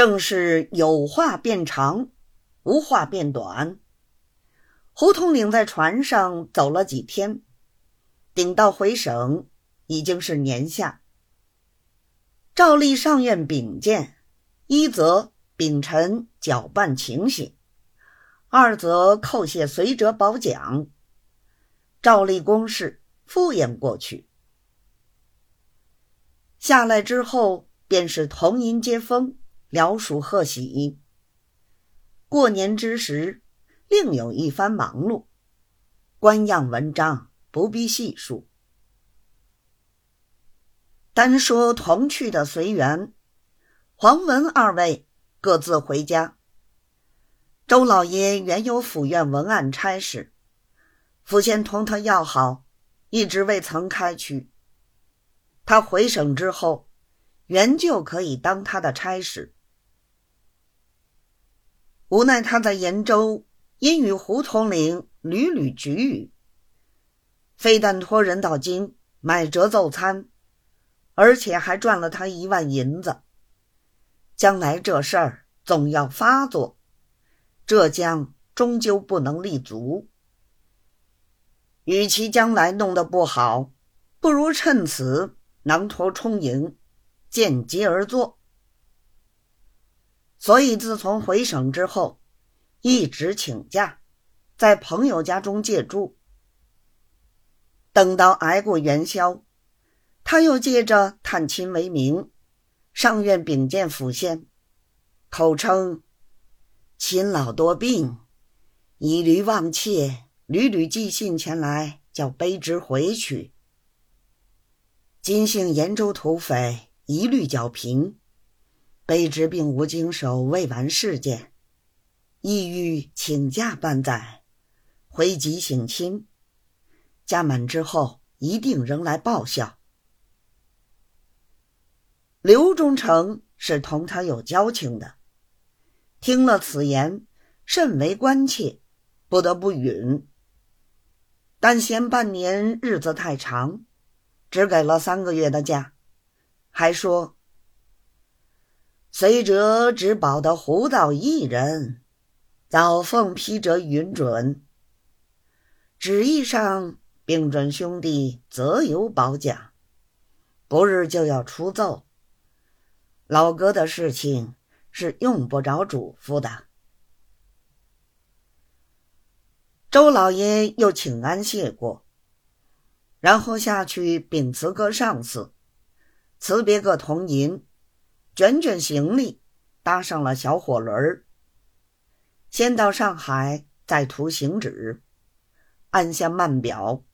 正是有话变长，无话变短。胡统领在船上走了几天，顶到回省已经是年夏。照例上院禀见，一则秉陈搅拌情形，二则叩谢随者褒奖。照例公事敷衍过去。下来之后，便是同迎接风，聊属贺喜。过年之时。另有一番忙碌，官样文章不必细数。单说同去的随缘，黄文二位各自回家。周老爷原有府院文案差事，府县同他要好，一直未曾开去。他回省之后，原就可以当他的差事，无奈他在延州。因与胡统领屡屡局语，非但托人到京买折奏餐，而且还赚了他一万银子。将来这事儿总要发作，浙江终究不能立足。与其将来弄得不好，不如趁此囊托充盈，见机而作。所以自从回省之后。一直请假，在朋友家中借住。等到挨过元宵，他又借着探亲为名，上院禀见府县，口称亲老多病，以驴忘妾，屡屡寄信前来，叫卑职回去。金姓延州土匪一律剿平，卑职并无经手，未完事件。意欲请假半载，回籍省亲。假满之后，一定仍来报效。刘忠诚是同他有交情的，听了此言，甚为关切，不得不允。但嫌半年日子太长，只给了三个月的假，还说随者只保得胡道一人。早奉批者允准，旨意上并准兄弟择有保奖，不日就要出奏。老哥的事情是用不着嘱咐的。周老爷又请安谢过，然后下去禀辞各上司，辞别各同银，卷卷行李，搭上了小火轮儿。先到上海，再图行止，按下慢表，